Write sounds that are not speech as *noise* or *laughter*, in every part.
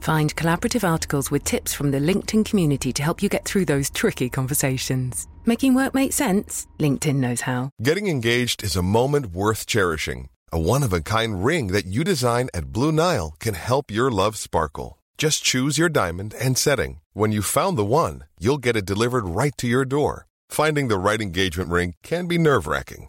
Find collaborative articles with tips from the LinkedIn community to help you get through those tricky conversations. Making work make sense? LinkedIn knows how. Getting engaged is a moment worth cherishing. A one of a kind ring that you design at Blue Nile can help your love sparkle. Just choose your diamond and setting. When you've found the one, you'll get it delivered right to your door. Finding the right engagement ring can be nerve wracking.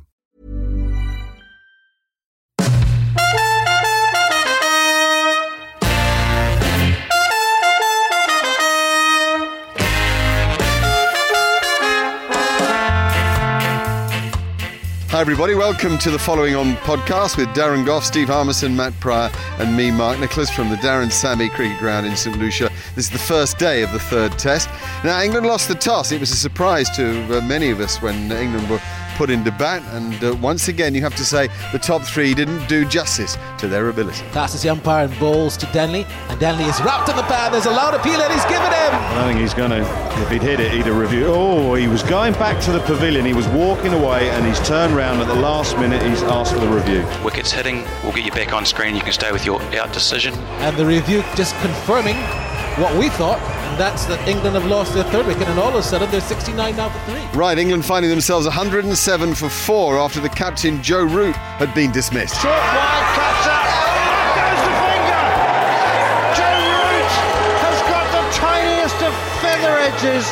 Hi, everybody. Welcome to the Following On podcast with Darren Gough, Steve Harmison, Matt Prior, and me, Mark Nicholas, from the Darren Sammy Cricket Ground in St Lucia. This is the first day of the third test. Now, England lost the toss. It was a surprise to uh, many of us when England were put into bat, and uh, once again, you have to say the top three didn't do justice to their ability. Passes the umpire and balls to Denley, and Denley is wrapped in the pad. There's a loud appeal, and he's given him. I don't think he's going to, if he'd hit it, he'd have reviewed. Oh, he was going back to the pavilion. He was walking away, and he's turned round at the last minute. He's asked for the review. Wickets hitting, we'll get you back on screen. You can stay with your out decision. And the review just confirming what we thought, and that's that England have lost their third wicket, and all of a sudden they're 69 now for three. Right, England finding themselves 107 for four after the captain Joe Root had been dismissed. Short wide, cuts up. There goes the finger. Joe Root has got the tiniest of feather edges.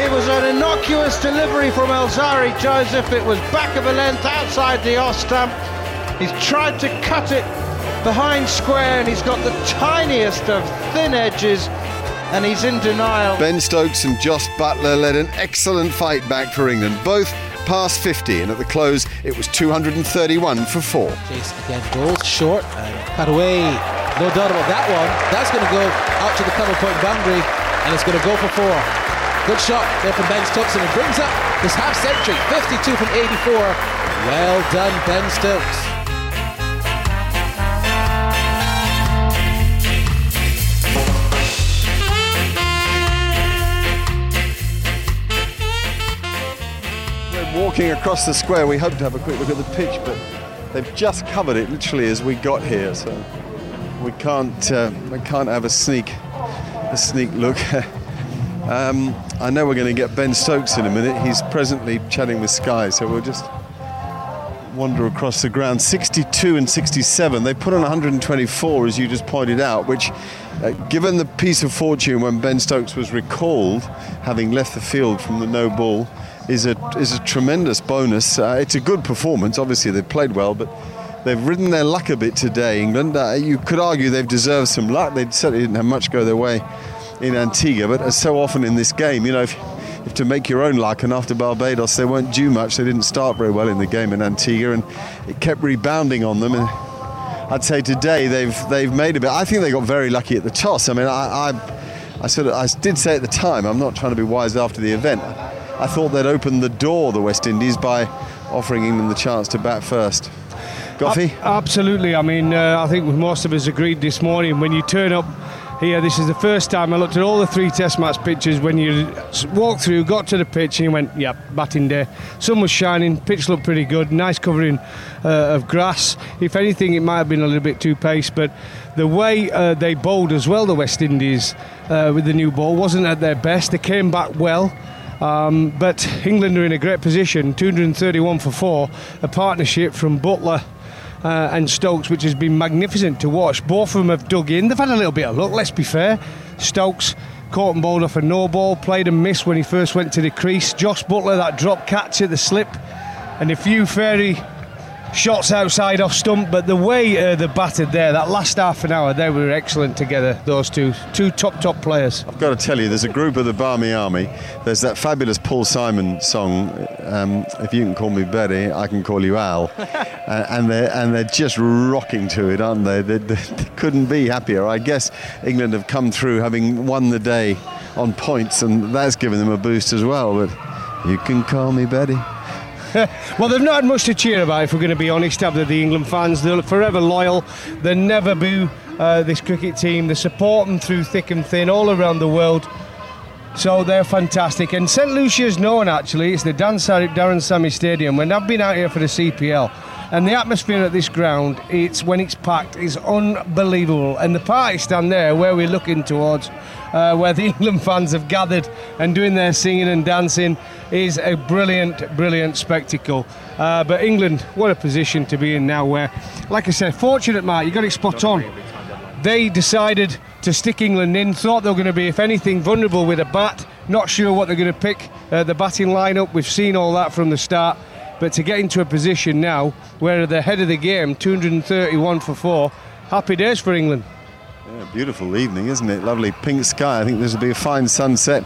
It was an innocuous delivery from Alzarri Joseph. It was back of a length outside the off stump. He's tried to cut it behind square and he's got the tiniest of thin edges and he's in denial. Ben Stokes and Jos Buttler led an excellent fight back for England, both past 50, and at the close it was 231 for four. Chase again goes short and cut away. No doubt about that one. That's going to go out to the cover point boundary and it's going to go for four. Good shot there from Ben Stokes and it brings up his half century, 52 from 84. Well done, Ben Stokes. Walking across the square, we hope to have a quick look at the pitch, but they've just covered it literally as we got here, so we can't uh, we can't have a sneak a sneak look. *laughs* um, I know we're going to get Ben Stokes in a minute. He's presently chatting with Sky, so we'll just wander across the ground. 62 and 67. They put on 124, as you just pointed out, which, uh, given the piece of fortune when Ben Stokes was recalled, having left the field from the no ball is a is a tremendous bonus. Uh, it's a good performance. Obviously, they played well, but they've ridden their luck a bit today. England. Uh, you could argue they've deserved some luck. They certainly didn't have much go their way in Antigua, but as so often in this game, you know, if, to make your own luck, and after Barbados, they weren't due much. They didn't start very well in the game in Antigua, and it kept rebounding on them. And I'd say today they've they've made a bit. I think they got very lucky at the toss. I mean, I. I I sort of, I did say at the time, I'm not trying to be wise after the event. I thought they'd open the door, the West Indies, by offering England the chance to bat first. Goughy? absolutely. I mean, uh, I think most of us agreed this morning when you turn up here, this is the first time I looked at all the three Test match pictures. When you walked through, got to the pitch, and you went, "Yep, batting day." Sun was shining, pitch looked pretty good, nice covering uh, of grass. If anything, it might have been a little bit too pace, but the way uh, they bowled as well, the West Indies uh, with the new ball, wasn't at their best. They came back well. Um, but England are in a great position, 231 for four, a partnership from Buttler uh, and Stokes, which has been magnificent to watch. Both of them have dug in. They've had a little bit of luck, let's be fair. Stokes caught and bowled off a no ball, played and missed when he first went to the crease. Jos Buttler, that drop catch at the slip, and a few fairy shots outside off stump, but the way uh, they batted there, that last half an hour, they were excellent together. Those two, two top top players. I've got to tell you, there's a group of the Barmy Army. There's that fabulous Paul Simon song, um, "If You Can Call Me Betty, I Can Call You Al," *laughs* uh, and they're and they're just rocking to it, aren't they? They, they? they couldn't be happier. I guess England have come through having won the day on points, and that's given them a boost as well. But you can call me Betty. *laughs* well, they've not had much to cheer about, if we're going to be honest, have they, the England fans? They're forever loyal. They never boo uh, this cricket team. They support them through thick and thin all around the world. So they're fantastic. And St. Lucia's known, actually, it's the Dan Darren Sammy Stadium. When I've been out here for the CPL, and the atmosphere at this ground, it's when it's packed, is unbelievable. And the party stand there, where we're looking towards, uh, where the *laughs* England fans have gathered and doing their singing and dancing, is a brilliant, brilliant spectacle. Uh, but England, what a position to be in now. Where, like I said, fortunate, Mark, you got it spot on. They decided to stick England in. Thought they were going to be, if anything, vulnerable with a bat. Not sure what they're going to pick. Uh, the batting lineup. We've seen all that from the start. But to get into a position now where they're ahead of the game, 231 for four, happy days for England. Yeah, beautiful evening, isn't it? Lovely pink sky. I think this will be a fine sunset.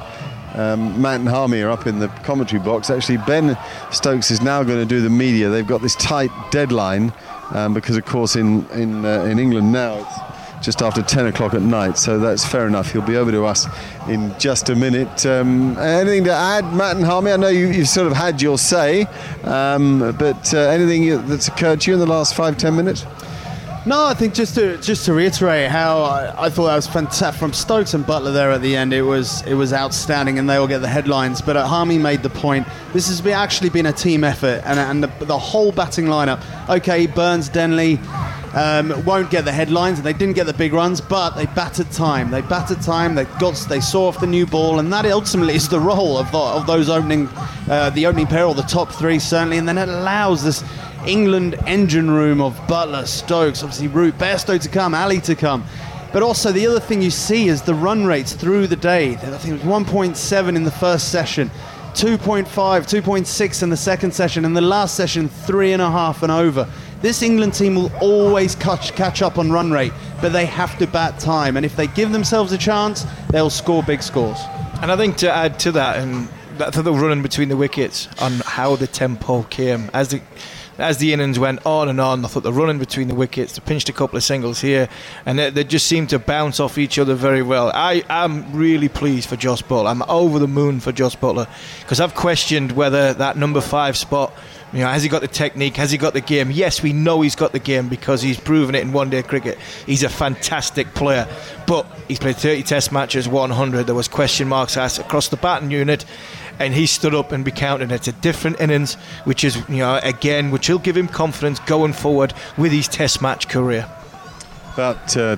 Um, Matt and Harmy are up in the commentary box. Actually, Ben Stokes is now going to do the media. They've got this tight deadline um, because, of course, in in uh, in England now it's just after 10 o'clock at night, so that's fair enough. He'll be over to us in just a minute. Um, anything to add, Matt and Harmy? I know you, have sort of had your say, um, but uh, anything that's occurred to you in the last five, ten minutes? No, I think just to just to reiterate how I, I, thought that was fantastic from Stokes and Buttler there at the end. It was it was outstanding, and they all get the headlines. But uh, Harmy made the point. This has been, actually been a team effort, and, and the, the whole batting lineup. Okay, Burns, Denley, um, won't get the headlines, and they didn't get the big runs, but they battered time. They battered time. They got, they saw off the new ball, and that ultimately is the role of, the, of those opening, uh, the opening pair or the top three certainly, and then it allows this England engine room of Buttler, Stokes, obviously Root, Bairstow to come, Ali to come. But also the other thing you see is the run rates through the day. I think it was 1.7 in the first session. 2.5, 2.6 in the second session, and the last session, three and a half and over. This England team will always catch, catch up on run rate, but they have to bat time. And if they give themselves a chance, they'll score big scores. And I think to add to that, and I thought the running between the wickets on how the tempo came as the as the innings went on and on, I thought the running between the wickets, they pinched a couple of singles here, and they, they just seemed to bounce off each other very well. I am really pleased for Jos Buttler. I'm over the moon for Jos Buttler because I've questioned whether that number five spot you know, has he got the technique? Has he got the game? Yes, we know he's got the game because he's proven it in one day cricket. He's a fantastic player. But he's played 30 test matches, 100. There was question marks asked across the batting unit and he stood up and be counted. It's a different innings, which is, you know, again, which will give him confidence going forward with his Test match career. About uh,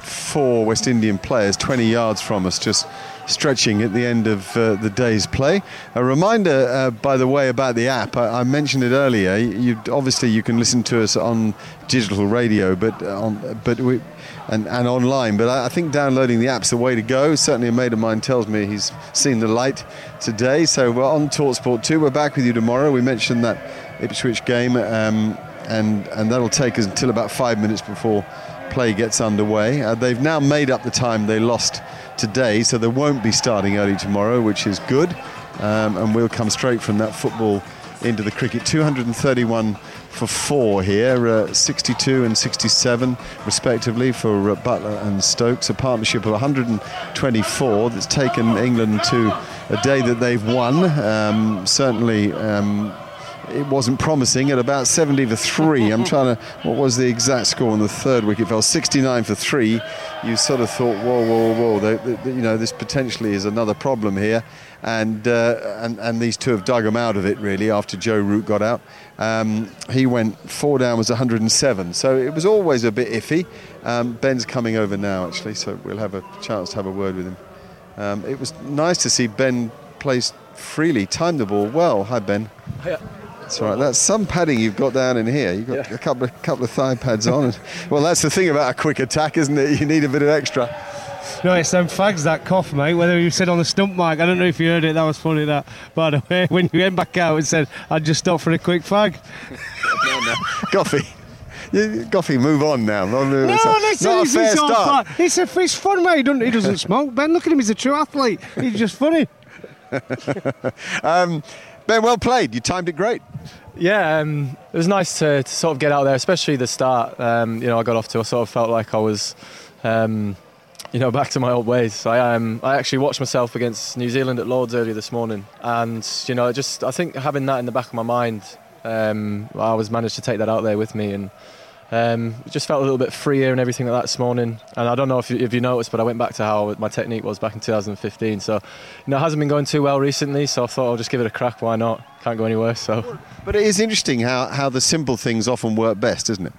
four West Indian players, 20 yards from us, just stretching at the end of uh, the day's play. A reminder, uh, by the way, about the app. I, I mentioned it earlier. You, obviously, you can listen to us on digital radio, but uh, on, but we, and, and online. But I, I, think downloading the app's the way to go. Certainly, a mate of mine tells me he's seen the light today. So we're on Talksport 2. We're back with you tomorrow. We mentioned that Ipswich game, um, and and that'll take us until about five minutes before play gets underway. Uh, they've now made up the time they lost today, so they won't be starting early tomorrow, which is good. Um, and we'll come straight from that football into the cricket. 231 for four here, uh, 62 and 67 respectively for uh, Buttler and Stokes. A partnership of 124 that's taken England to a day that they've won. Um, certainly. Um, it wasn't promising at about 70 for three. I'm trying to, what was the exact score on the third wicket fell? 69 for three. You sort of thought, whoa, whoa, whoa, they, they, you know, this potentially is another problem here. And, uh, and, and these two have dug them out of it really after Joe Root got out. Um, he went four down, was 107. So it was always a bit iffy. Um, Ben's coming over now actually, so we'll have a chance to have a word with him. Um, it was nice to see Ben play freely, time the ball well. Hi, Ben. Hiya. That's right. That's some padding you've got down in here. You've got yeah. a couple of couple of thigh pads on. well, that's the thing about a quick attack, isn't it? You need a bit of extra. No, it's them fags that cough, mate. Whether you said on the stump mic, I don't know if you heard it. That was funny. That, by the way, *laughs* when you went back out and said, "I just stopped for a quick fag." no, Goughy. You- Goughy, move on now. No, no, No, listen, not a fair start. fun. It's, a, it's fun, mate. He doesn't, he doesn't smoke. Ben, look at him. He's a true athlete. He's just funny. *laughs* um, ben, well played. You timed it great. Yeah, um, it was nice to, to sort of get out there, especially the start. Um, you know, I got off to. I sort of felt like I was, um, you know, *laughs* back to my old ways. I um, I actually watched myself against New Zealand at Lords earlier this morning, and you know, just I think having that in the back of my mind, um, I was managed to take that out there with me and. Um, just felt a little bit freer and everything like that this morning. And I don't know if you, if you noticed, but I went back to how my technique was back in 2015. So, you know, it hasn't been going too well recently. So I thought I'll just give it a crack. Why not? Can't go any worse. So. But it is interesting how, how the simple things often work best, isn't it?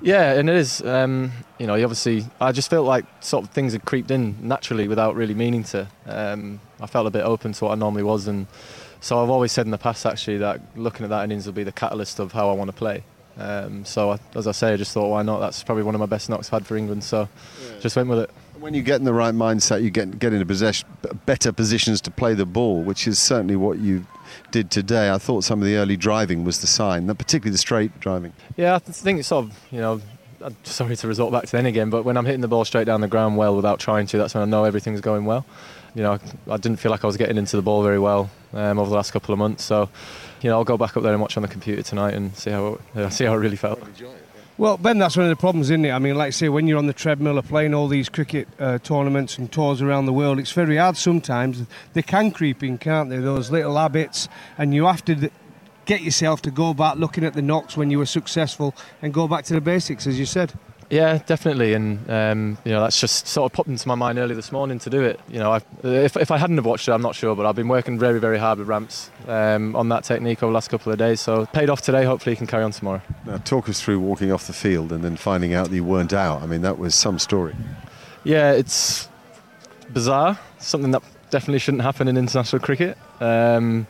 Yeah, and it is. Um, you know, you obviously, I just felt like sort of things had creeped in naturally without really meaning to. Um, I felt a bit open to what I normally was, and so I've always said in the past actually that looking at that innings will be the catalyst of how I want to play. Um, so I, as I say, I just thought, why not? That's probably one of my best knocks I've had for England. So just went with it. When you get in the right mindset, you get get into possession, better positions to play the ball, which is certainly what you did today. I thought some of the early driving was the sign, particularly the straight driving. Yeah, I th- think it's sort of, you know, I'm sorry to resort back to then again, but when I'm hitting the ball straight down the ground well without trying to, that's when I know everything's going well. You know, I didn't feel like I was getting into the ball very well um, over the last couple of months. So, you know, I'll go back up there and watch on the computer tonight and see how it, uh, see how it really felt. Well, Ben, that's one of the problems, isn't it? I mean, like I say, when you're on the treadmill or playing all these cricket uh, tournaments and tours around the world, it's very hard sometimes. They can creep in, can't they? Those little habits, and you have to get yourself to go back looking at the knocks when you were successful and go back to the basics, as you said. Yeah, definitely, and um, you know that's just sort of popped into my mind early this morning to do it. You know, I, if if I hadn't have watched it, I'm not sure, but I've been working very very hard with Ramps um, on that technique over the last couple of days. So paid off today. Hopefully, you can carry on tomorrow. Now, talk us through walking off the field and then finding out that you weren't out. I mean, that was some story. Yeah, it's bizarre. Something that definitely shouldn't happen in international cricket. Um,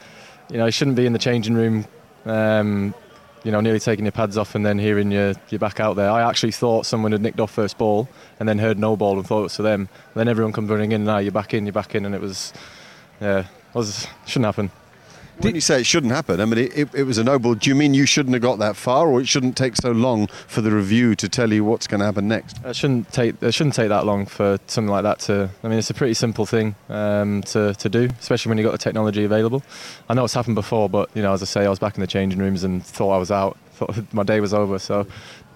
you know, you shouldn't be in the changing room. Um, you know, nearly taking your pads off and then hearing you you're back out there. I actually thought someone had nicked off first ball and then heard no ball and thought it was to them. And then everyone comes running in. Now you're back in, you're back in, and it was, yeah, was shouldn't happen. When you say it shouldn't happen, I mean, it, it, it was a no ball. Do you mean you shouldn't have got that far, or it shouldn't take so long for the review to tell you what's going to happen next? It shouldn't take it shouldn't take that long for something like that to. I mean, it's a pretty simple thing um, to to do, especially when you have got the technology available. I know it's happened before, but you know, as I say, I was back in the changing rooms and thought I was out. Thought *laughs* my day was over. So,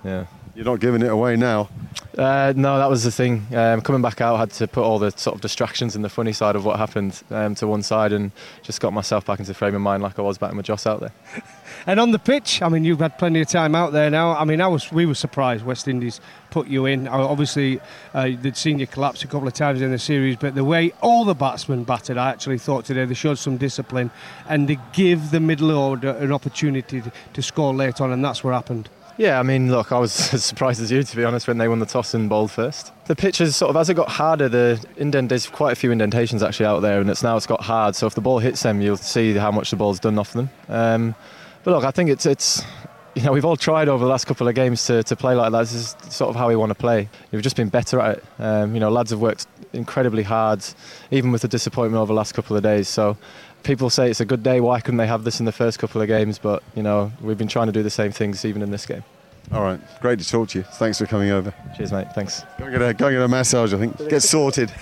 yeah. You're not giving it away now. Uh, no, that was the thing. Um, coming back out, I had to put all the sort of distractions and the funny side of what happened um, to one side, and just got myself back into the frame of mind like I was back with Jos out there. *laughs* And on the pitch, I mean, you've had plenty of time out there now. I mean, I was we were surprised West Indies put you in. Obviously, uh, they'd seen you collapse a couple of times in the series, but the way all the batsmen batted, I actually thought today they showed some discipline and they give the middle order an opportunity to, to score late on, and that's what happened. Yeah, I mean, look, I was *laughs* as surprised as you, to be honest, when they won the toss and bowled first. The pitch is sort of, as it got harder, the indent, there's quite a few indentations actually out there, and it's now it's got hard. So if the ball hits them, you'll see how much the ball's done off them. Um, but look, I think it's it's. You know, we've all tried over the last couple of games to, to play like that. This is sort of how we want to play. We've just been better at it. Um, you know, lads have worked incredibly hard, even with the disappointment over the last couple of days. So people say it's a good day. Why couldn't they have this in the first couple of games? But you know, we've been trying to do the same things even in this game. All right, great to talk to you. Thanks for coming over. Cheers, mate. Thanks. Go and get a, go get a massage, I think. Get sorted. *laughs*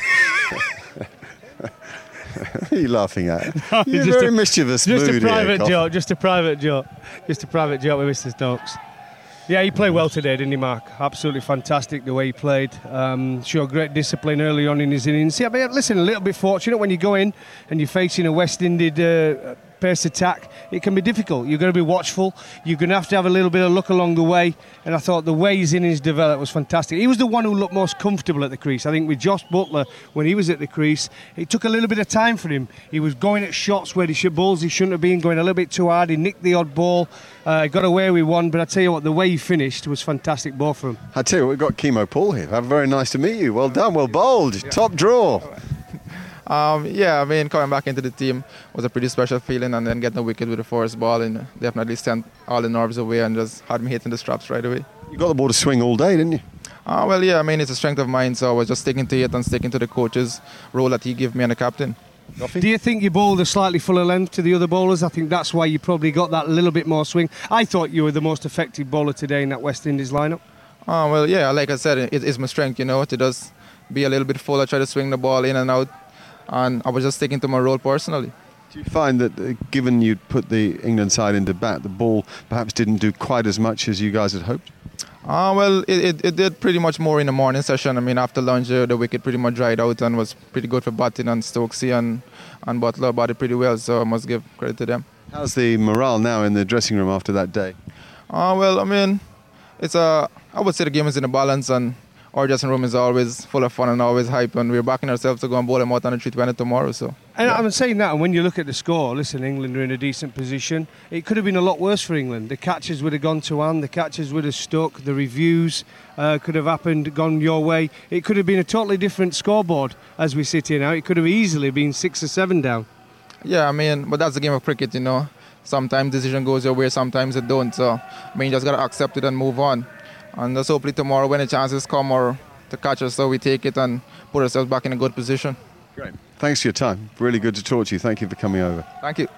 what are you laughing at? *laughs* You're Just very a- mischievous Just mood a private here, joke. Just a private joke. Just a private joke with Mr. Stokes. Yeah, he played well today, didn't he, Mark? Absolutely fantastic the way he played. Um, showed great discipline early on in his innings. Yeah, but listen, a little bit fortunate when you go in and you're facing a West Indies uh, pace attack. It can be difficult. You're going to be watchful. You're going to have to have a little bit of luck along the way. And I thought the way his innings developed was fantastic. He was the one who looked most comfortable at the crease. I think with Jos Buttler, when he was at the crease, it took a little bit of time for him. He was going at shots where he should balls he shouldn't have been, going a little bit too hard. He nicked the odd ball. Uh, got away with one, but I tell you what, the way he finished was fantastic, both of them. I tell you what, we've got Keemo Paul here. Very nice to meet you. Well done, well bowled. Top draw. Um, yeah, I mean, coming back into the team was a pretty special feeling, and then getting a wicket with the first ball and definitely sent all the nerves away and just had me hitting the straps right away. You got the ball to swing all day, didn't you? Uh, well, yeah, I mean, it's a strength of mine, so I was just sticking to it and sticking to the coach's role that he gave me and the captain. Do you think you bowled a slightly fuller length to the other bowlers? I think that's why you probably got that little bit more swing. I thought you were the most effective bowler today in that West Indies lineup. Oh, well, yeah, like I said, it is my strength, you know, to just be a little bit fuller, try to swing the ball in and out. And I was just sticking to my role personally. Do you find that, uh, given you'd put the England side into bat, the ball perhaps didn't do quite as much as you guys had hoped? Uh, well, it, it, it did pretty much more in the morning session. I mean, after lunch, uh, the wicket pretty much dried out and was pretty good for batting, and Stokesy and, and Buttler batted pretty well, so I must give credit to them. How's the morale now in the dressing room after that day? Uh, well, I mean, it's a, I would say the game is in a balance, and our dressing room is always full of fun and always hype, and we're backing ourselves to go and bowl them out on the 320 tomorrow. So. And I'm saying that, and when you look at the score, listen, England are in a decent position. It could have been a lot worse for England. The catches would have gone to Anne, the catches would have stuck, the reviews uh, could have happened, gone your way. It could have been a totally different scoreboard as we sit here now. It could have easily been six or seven down. Yeah, I mean, but that's the game of cricket, you know. Sometimes decision goes your way, sometimes it don't. So, I mean, you just gotta accept it and move on. And just hopefully tomorrow, when the chances come or to catch us, so we take it and put ourselves back in a good position. Great. Thanks for your time. Really good to talk to you. Thank you for coming over. Thank you.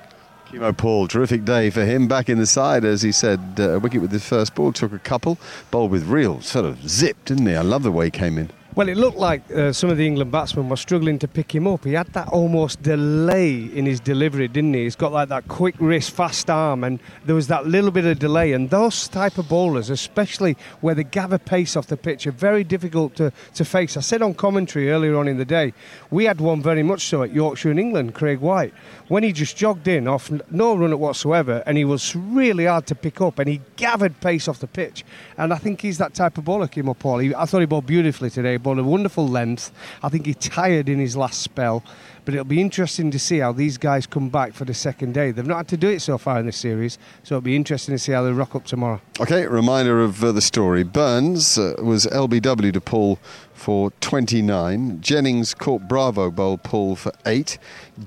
Keemo Paul, terrific day for him. Back in the side, as he said, uh, wicket with his first ball, took a couple, bowled with real sort of zip, didn't he? I love the way he came in. Well, it looked like uh, some of the England batsmen were struggling to pick him up. He had that almost delay in his delivery, didn't he? He's got like that quick wrist, fast arm, and there was that little bit of delay. And those type of bowlers, especially where they gather pace off the pitch, are very difficult to, to face. I said on commentary earlier on in the day, we had one very much so at Yorkshire in England, Craig White, when he just jogged in off no run at whatsoever, and he was really hard to pick up, and he gathered pace off the pitch. And I think he's that type of bowler, Keemo Paul. He, I thought he bowled beautifully today bowled a wonderful length. I think he tired in his last spell, but it'll be interesting to see how these guys come back for the second day. They've not had to do it so far in this series, so it'll be interesting to see how they rock up tomorrow. Okay, reminder of uh, the story. Burns uh, was LBW to Paul for 29. Jennings caught Bravo Bowl Paul for 8.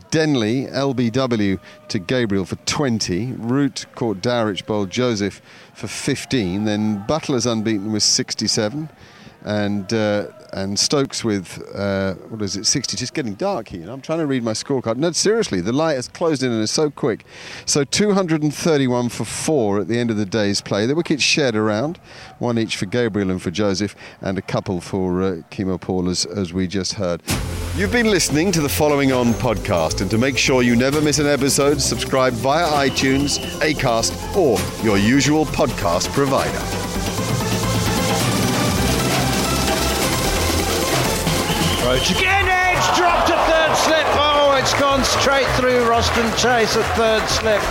Denley, LBW to Gabriel for 20. Root caught Dowrich Bowl Joseph for 15. Then Buttler's unbeaten was 67 and uh, and Stokes with uh, what is it 60 just getting dark here. I'm trying to read my scorecard. No seriously the light has closed in and is so quick. So 231 for four at the end of the day's play. The wickets shared around one each for Gabriel and for Joseph and a couple for uh, Keemo Paul as, as we just heard. You've been listening to the Following On podcast, and to make sure you never miss an episode, subscribe via iTunes, Acast, or your usual podcast provider. Roach again, edge dropped at third slip. Oh, it's gone straight through Roston Chase at third slip.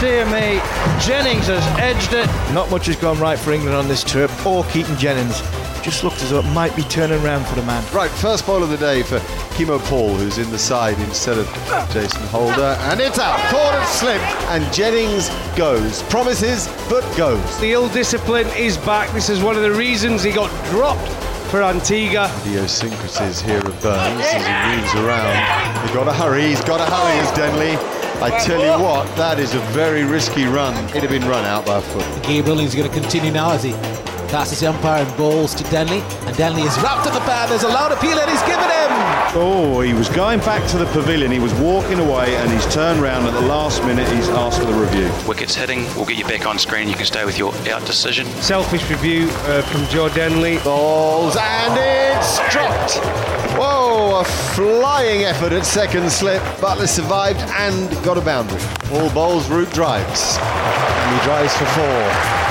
Dear me, Jennings has edged it. Not much has gone right for England on this trip, or Keaton Jennings. Just looked as though it might be turning around for the man. Right, first ball of the day for Keemo Paul, who's in the side instead of Jason Holder. And it's out, caught at slip, and Jennings goes. Promises, but goes. The ill discipline is back. This is one of the reasons he got dropped for Antigua. Idiosyncrasies here of Burns as he moves around. He's got to hurry, he's got to hurry, is Denley. I tell you what, that is a very risky run. It'd have been run out by a foot. Gabriel is going to continue now as he passes the umpire and bowls to Denley. And Denley is wrapped in the pad. There's a loud appeal and he's given him. Oh, he was going back to the pavilion. He was walking away and he's turned round at the last minute. He's asked for the review. Wickets hitting, we'll get you back on screen. You can stay with your out decision. Selfish review uh, from Joe Denley. Balls and it's dropped. Whoa, a flying effort at second slip. Buttler survived and got a boundary. All bowls, root drives. And he drives for four.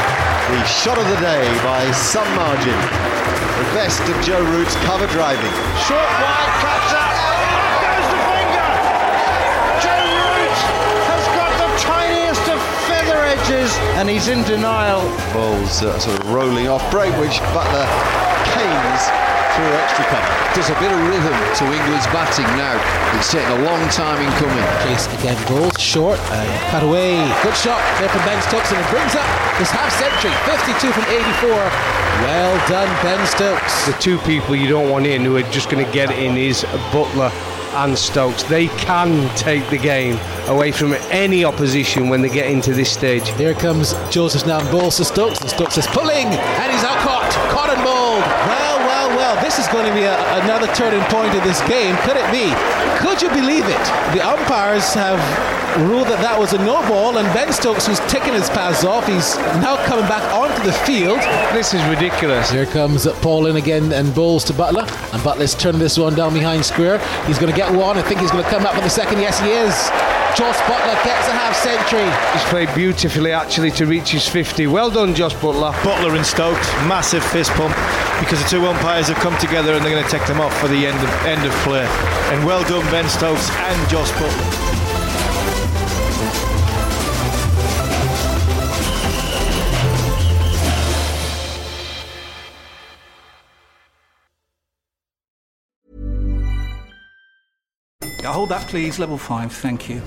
The shot of the day by some margin. The best of Joe Root's cover driving. Short wide cuts up. Goes the finger. Joe Root has got the tiniest of feather edges, and he's in denial. Balls uh, sort of rolling off break, which Buttler canes through extra cover. There's a bit of rhythm to England's batting now. It's taken a long time in coming. Chase again goals, short and cut away. Good shot there from Ben Stokes and it brings up his half century, 52 from 84. Well done, Ben Stokes. The two people you don't want in who are just going to get in is Buttler and Stokes. They can take the game away from any opposition when they get into this stage. Here comes Joseph now and balls to Stokes, and Stokes is pulling, and he's out caught, caught and bowled. Well, well, well, well, this is going to be a, another turning point in this game. Could it be? Could you believe it? The umpires have ruled that that was a no ball, and Ben Stokes, who's taking his pads off, he's now coming back onto the field. This is ridiculous. Here comes Paul in again and bowls to Buttler, and Buttler's turning this one down behind square. He's going to get one. I think he's going to come up for the second. Yes, he is. Jos Buttler gets a half century. He's played beautifully actually to reach his 50. Well done, Jos Buttler. Buttler and Stokes, massive fist pump because the two umpires have come together and they're going to take them off for the end of end of play. And well done, Ben Stokes and Jos Buttler. Hold that, please. Level 5, thank you.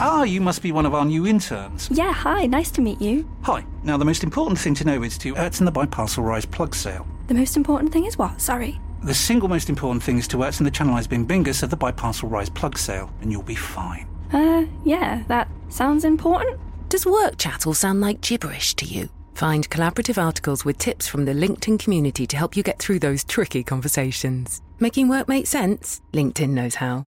Ah, you must be one of our new interns. Yeah, hi, nice to meet you. Hi. Now, the most important thing to know is to Ertzen the Biparcel Rise plug sale. The most important thing is what? Sorry. The single most important thing is to Ertzen the Channelized Bing Bingus of the Biparcel Rise plug sale, and you'll be fine. Uh, yeah, that sounds important. Does work chat all sound like gibberish to you? Find collaborative articles with tips from the LinkedIn community to help you get through those tricky conversations. Making work make sense? LinkedIn knows how.